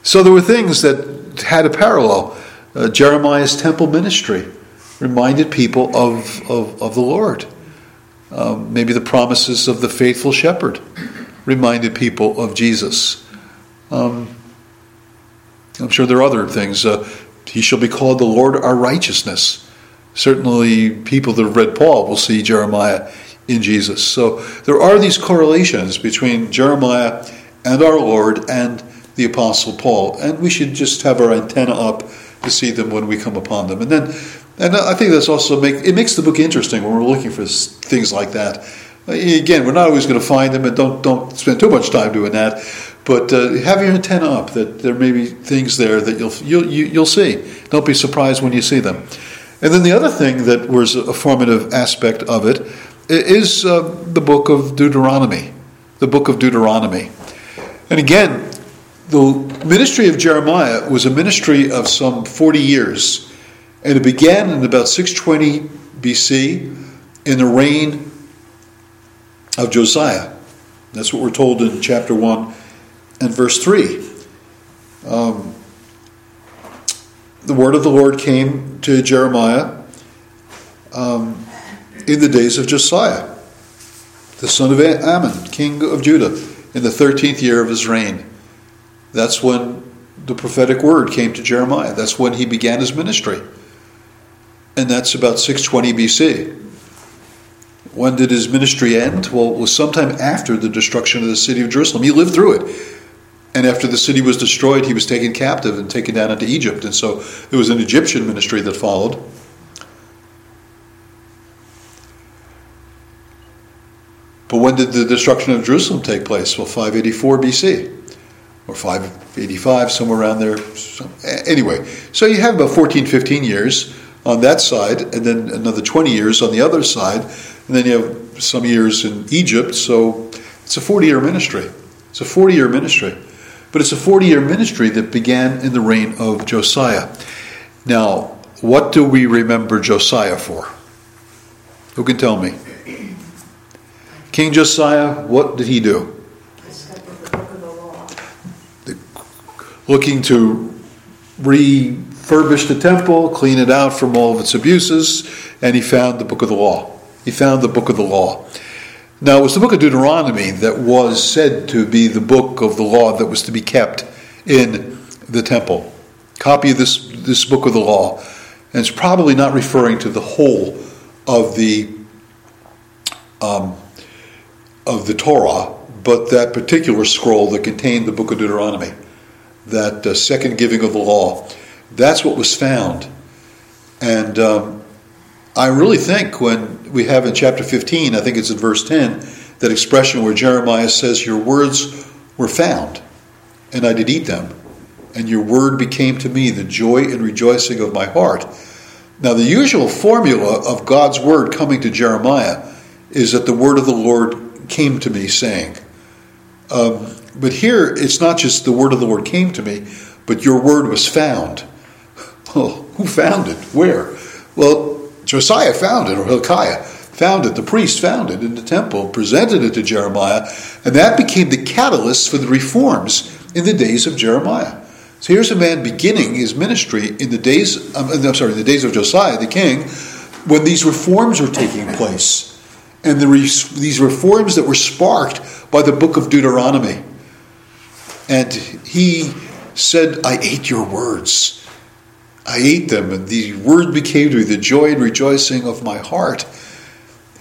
so there were things that had a parallel. Uh, Jeremiah's temple ministry reminded people of, of, of the Lord. Um, maybe the promises of the faithful shepherd reminded people of Jesus. Um, I'm sure there are other things. Uh, he shall be called the Lord our righteousness. Certainly, people that have read Paul will see Jeremiah in Jesus. So there are these correlations between Jeremiah and our Lord and the Apostle Paul, and we should just have our antenna up to see them when we come upon them. And then, and I think that's also make it makes the book interesting when we're looking for things like that. Again, we're not always going to find them, and don't don't spend too much time doing that. But uh, have your antenna up that there may be things there that you'll you'll you, will you will see. Don't be surprised when you see them. And then the other thing that was a formative aspect of it is uh, the book of Deuteronomy. The book of Deuteronomy. And again, the ministry of Jeremiah was a ministry of some 40 years. And it began in about 620 BC in the reign of Josiah. That's what we're told in chapter 1 and verse 3. Um, the word of the Lord came to Jeremiah um, in the days of Josiah, the son of Amon, king of Judah, in the 13th year of his reign. That's when the prophetic word came to Jeremiah. That's when he began his ministry. And that's about 620 BC. When did his ministry end? Well, it was sometime after the destruction of the city of Jerusalem. He lived through it. And after the city was destroyed, he was taken captive and taken down into Egypt. And so it was an Egyptian ministry that followed. But when did the destruction of Jerusalem take place? Well, 584 BC or 585, somewhere around there. Anyway, so you have about 14, 15 years on that side, and then another 20 years on the other side, and then you have some years in Egypt. So it's a 40 year ministry. It's a 40 year ministry. But it's a 40 year ministry that began in the reign of Josiah. Now, what do we remember Josiah for? Who can tell me? King Josiah, what did he do? Looking to refurbish the temple, clean it out from all of its abuses, and he found the book of the law. He found the book of the law. Now, it was the book of Deuteronomy that was said to be the book of the law that was to be kept in the temple. Copy of this, this book of the law. And it's probably not referring to the whole of the um, of the Torah, but that particular scroll that contained the book of Deuteronomy, that uh, second giving of the law, that's what was found. And um, I really think when we have in chapter 15, I think it's in verse 10, that expression where Jeremiah says, Your words were found, and I did eat them, and your word became to me the joy and rejoicing of my heart. Now, the usual formula of God's word coming to Jeremiah is that the word of the Lord came to me saying. Um, but here, it's not just the word of the Lord came to me, but your word was found. Who found it? Where? Well, Josiah found it, or Hilkiah found it. The priest found it in the temple, presented it to Jeremiah, and that became the catalyst for the reforms in the days of Jeremiah. So here's a man beginning his ministry in the days, um, I'm sorry, in the days of Josiah, the king, when these reforms were taking place, and the these reforms that were sparked by the book of Deuteronomy. And he said, I ate your words. I ate them, and the word became to me the joy and rejoicing of my heart.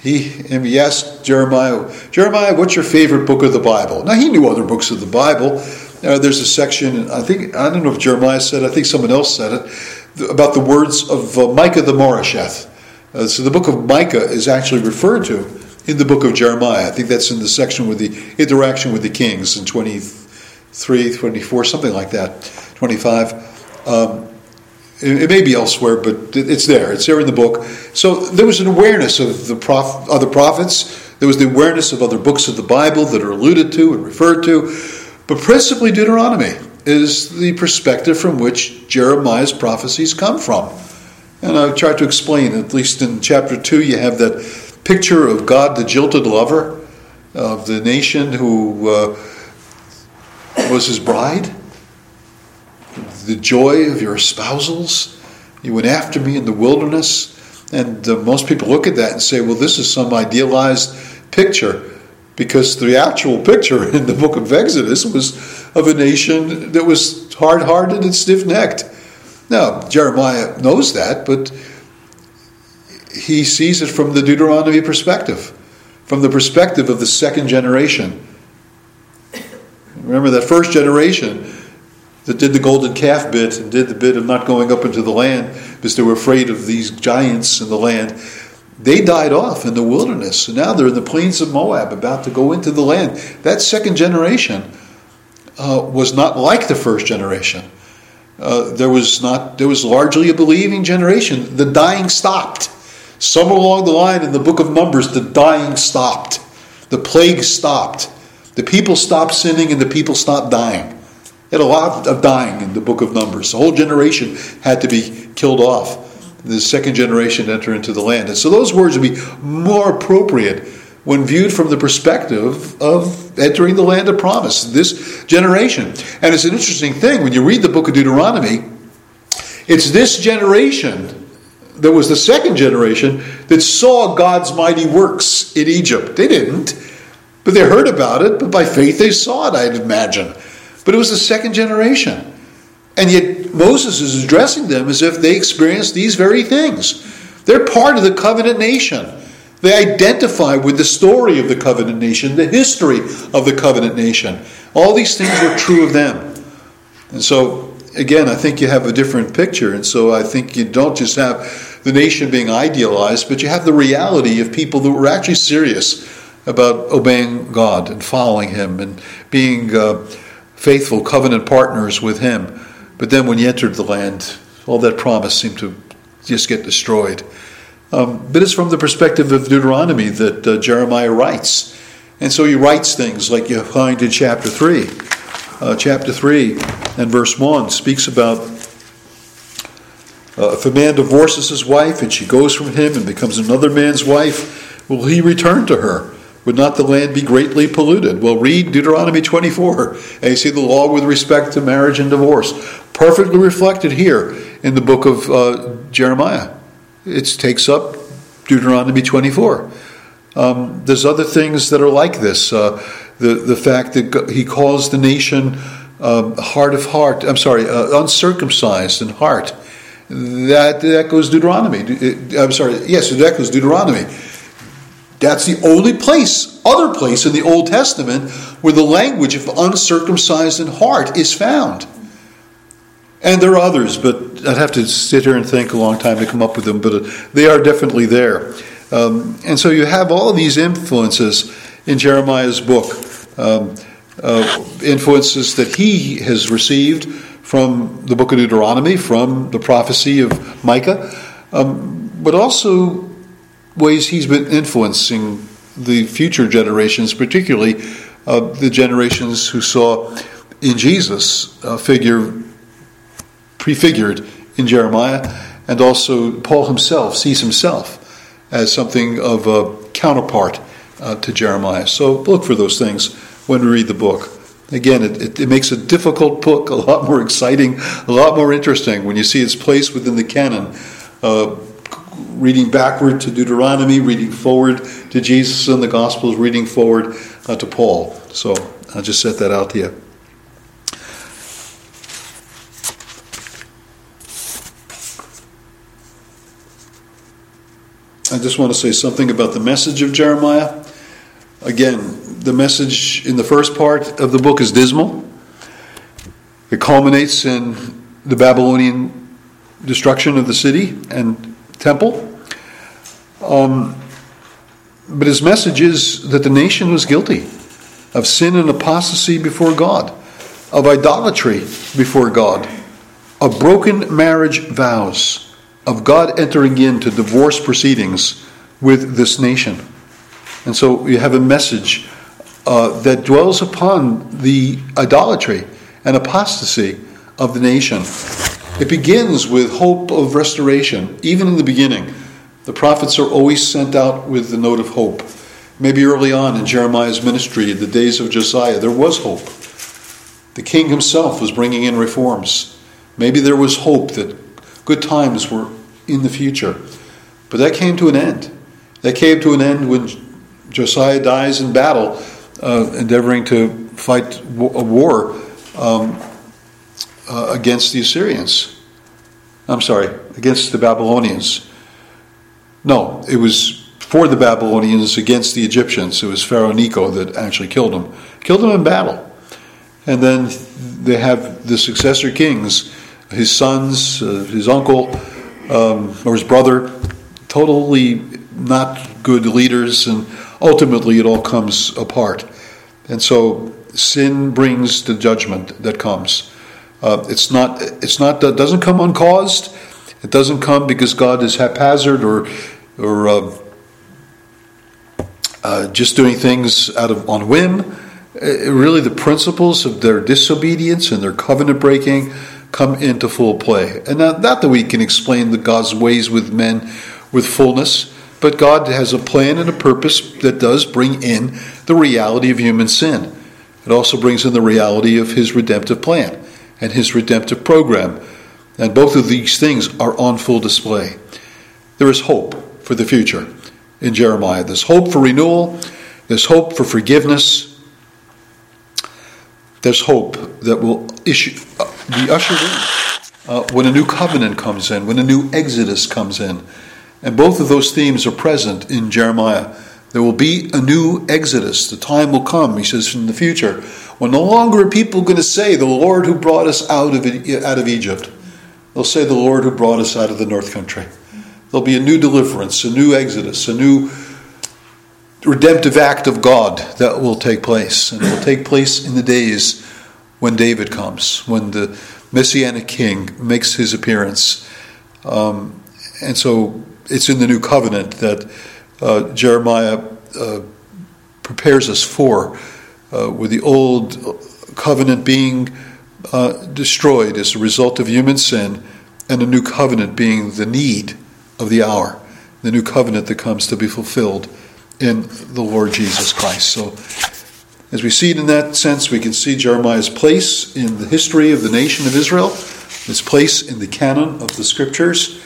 He, and he asked Jeremiah, Jeremiah, what's your favorite book of the Bible? Now, he knew other books of the Bible. Uh, there's a section, I think, I don't know if Jeremiah said it, I think someone else said it, about the words of uh, Micah the Morasheth. Uh, so the book of Micah is actually referred to in the book of Jeremiah. I think that's in the section with the interaction with the kings in 23, 24, something like that, 25. Um, it, it, may be elsewhere, but it's there. It's there in the book. So there was an awareness of the prof, other prophets. There was the awareness of other books of the Bible that are alluded to and referred to. But principally, Deuteronomy is the perspective from which Jeremiah's prophecies come from. And I tried to explain, at least in chapter 2, you have that picture of God, the jilted lover of the nation who uh, was his bride. The joy of your espousals. You went after me in the wilderness. And uh, most people look at that and say, well, this is some idealized picture. Because the actual picture in the book of Exodus was of a nation that was hard hearted and stiff necked now, Jeremiah knows that, but he sees it from the Deuteronomy perspective, from the perspective of the second generation. Remember that first generation that did the golden calf bit and did the bit of not going up into the land because they were afraid of these giants in the land. They died off in the wilderness, and now they're in the plains of Moab about to go into the land. That second generation uh, was not like the first generation. Uh, there was not there was largely a believing generation. The dying stopped. Somewhere along the line in the book of Numbers, the dying stopped. The plague stopped. The people stopped sinning and the people stopped dying. Had a lot of dying in the book of Numbers. The whole generation had to be killed off. The second generation enter into the land. And so those words would be more appropriate when viewed from the perspective of entering the land of promise, this generation. And it's an interesting thing when you read the book of Deuteronomy, it's this generation that was the second generation that saw God's mighty works in Egypt. They didn't, but they heard about it, but by faith they saw it, I'd imagine. But it was the second generation. And yet Moses is addressing them as if they experienced these very things. They're part of the covenant nation. They identify with the story of the covenant nation, the history of the covenant nation. All these things were true of them. And so, again, I think you have a different picture. And so I think you don't just have the nation being idealized, but you have the reality of people that were actually serious about obeying God and following Him and being uh, faithful covenant partners with Him. But then when you entered the land, all that promise seemed to just get destroyed. Um, but it's from the perspective of Deuteronomy that uh, Jeremiah writes. And so he writes things like you find in chapter 3. Uh, chapter 3 and verse 1 speaks about uh, if a man divorces his wife and she goes from him and becomes another man's wife, will he return to her? Would not the land be greatly polluted? Well, read Deuteronomy 24 and you see the law with respect to marriage and divorce. Perfectly reflected here in the book of uh, Jeremiah. It takes up Deuteronomy 24. Um, there's other things that are like this. Uh, the, the fact that he calls the nation um, heart of heart, I'm sorry, uh, uncircumcised in heart. That, that goes Deuteronomy. I'm sorry, yes, that goes Deuteronomy. That's the only place, other place in the Old Testament where the language of uncircumcised in heart is found. And there are others, but I'd have to sit here and think a long time to come up with them, but uh, they are definitely there. Um, and so you have all these influences in Jeremiah's book, um, uh, influences that he has received from the book of Deuteronomy, from the prophecy of Micah, um, but also ways he's been influencing the future generations, particularly uh, the generations who saw in Jesus a figure prefigured in Jeremiah, and also Paul himself sees himself as something of a counterpart uh, to Jeremiah. So look for those things when we read the book. Again, it, it, it, makes a difficult book a lot more exciting, a lot more interesting when you see its place within the canon. Uh, reading backward to Deuteronomy, reading forward to Jesus in the Gospels, reading forward uh, to Paul. So I'll just set that out to you. I just want to say something about the message of Jeremiah. Again, the message in the first part of the book is dismal. It culminates in the Babylonian destruction of the city and temple. Um, but his message is that the nation was guilty of sin and apostasy before God, of idolatry before God, of broken marriage vows of God entering into divorce proceedings with this nation. And so you have a message uh, that dwells upon the idolatry and apostasy of the nation. It begins with hope of restoration, even in the beginning. The prophets are always sent out with the note of hope. Maybe early on in Jeremiah's ministry, in the days of Josiah, there was hope. The king himself was bringing in reforms. Maybe there was hope that good times were in the future. But that came to an end. That came to an end when Josiah dies in battle, uh, endeavoring to fight a war um, uh, against the Assyrians. I'm sorry, against the Babylonians. No, it was for the Babylonians against the Egyptians. It was Pharaoh Necho that actually killed them, killed them in battle. And then they have the successor kings, his sons, uh, his uncle, um, or his brother, totally not good leaders, and ultimately it all comes apart. And so sin brings the judgment that comes. Uh, it's not. It's not. That doesn't come uncaused. It doesn't come because God is haphazard or or uh, uh, just doing things out of on whim. It, really, the principles of their disobedience and their covenant breaking come into full play. And not, not that we can explain the God's ways with men with fullness, but God has a plan and a purpose that does bring in the reality of human sin. It also brings in the reality of his redemptive plan and his redemptive program. And both of these things are on full display. There is hope for the future in Jeremiah. There's hope for renewal, there's hope for forgiveness, there's hope that will issue, be ushered in uh, when a new covenant comes in, when a new exodus comes in. And both of those themes are present in Jeremiah. There will be a new exodus. The time will come, he says, in the future, when no longer are people going to say, The Lord who brought us out of, out of Egypt. They'll say, The Lord who brought us out of the north country. There'll be a new deliverance, a new exodus, a new redemptive act of God that will take place. And it will take place in the days when David comes, when the Messianic king makes his appearance. Um, and so it's in the new covenant that uh, Jeremiah uh, prepares us for, uh, with the old covenant being uh, destroyed as a result of human sin, and the new covenant being the need of the hour, the new covenant that comes to be fulfilled in the Lord Jesus Christ. So as we see it in that sense, we can see Jeremiah's place in the history of the nation of Israel, its place in the canon of the scriptures,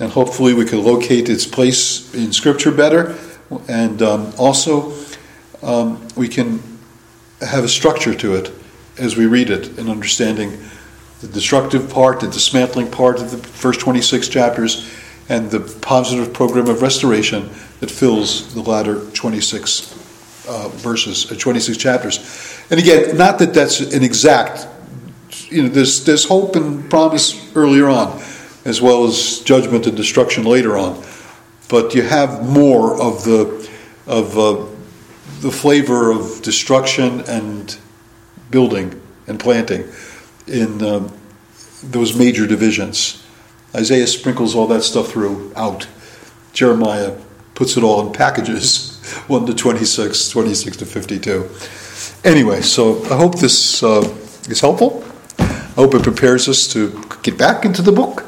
and hopefully we can locate its place in scripture better. And um, also, um, we can have a structure to it as we read it in understanding the destructive part, the dismantling part of the first 26 chapters, and the positive program of restoration that fills the latter 26 uh, verses, uh, 26 chapters. And again, not that that's an exact, you know, there's, there's hope and promise earlier on, as well as judgment and destruction later on. But you have more of the, of uh, the flavor of destruction and building and planting in um, those major divisions. Isaiah sprinkles all that stuff throughout. Jeremiah puts it all in packages 1 to 26, 26 to 52. Anyway, so I hope this uh, is helpful. I hope it prepares us to get back into the book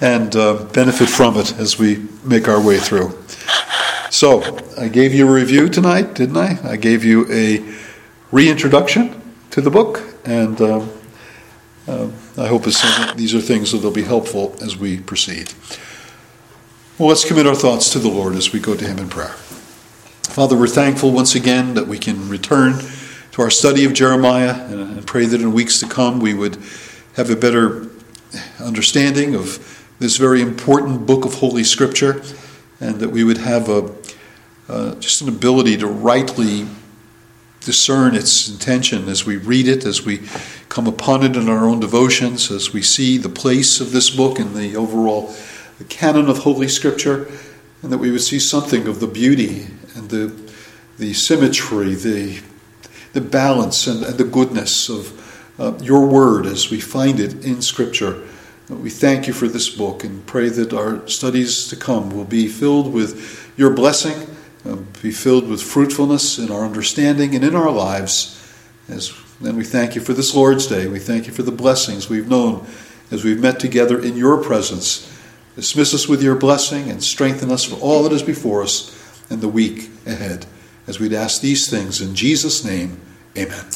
and uh, benefit from it as we make our way through. So, I gave you a review tonight, didn't I? I gave you a reintroduction to the book, and uh, I hope these are things that will be helpful as we proceed. Well, let's commit our thoughts to the Lord as we go to Him in prayer. Father, we're thankful once again that we can return to our study of Jeremiah and pray that in weeks to come we would have a better understanding of this very important book of Holy Scripture and that we would have a, uh, just an ability to rightly discern its intention as we read it, as we come upon it in our own devotions, as we see the place of this book in the overall canon of Holy Scripture, and that we would see something of the beauty and the, the symmetry, the, the balance, and, and the goodness of uh, your word as we find it in Scripture. We thank you for this book and pray that our studies to come will be filled with your blessing um, be filled with fruitfulness in our understanding and in our lives. As then we thank you for this Lord's Day. We thank you for the blessings we've known as we've met together in your presence. Dismiss us with your blessing and strengthen us for all that is before us in the week ahead. As we'd ask these things in Jesus' name, amen.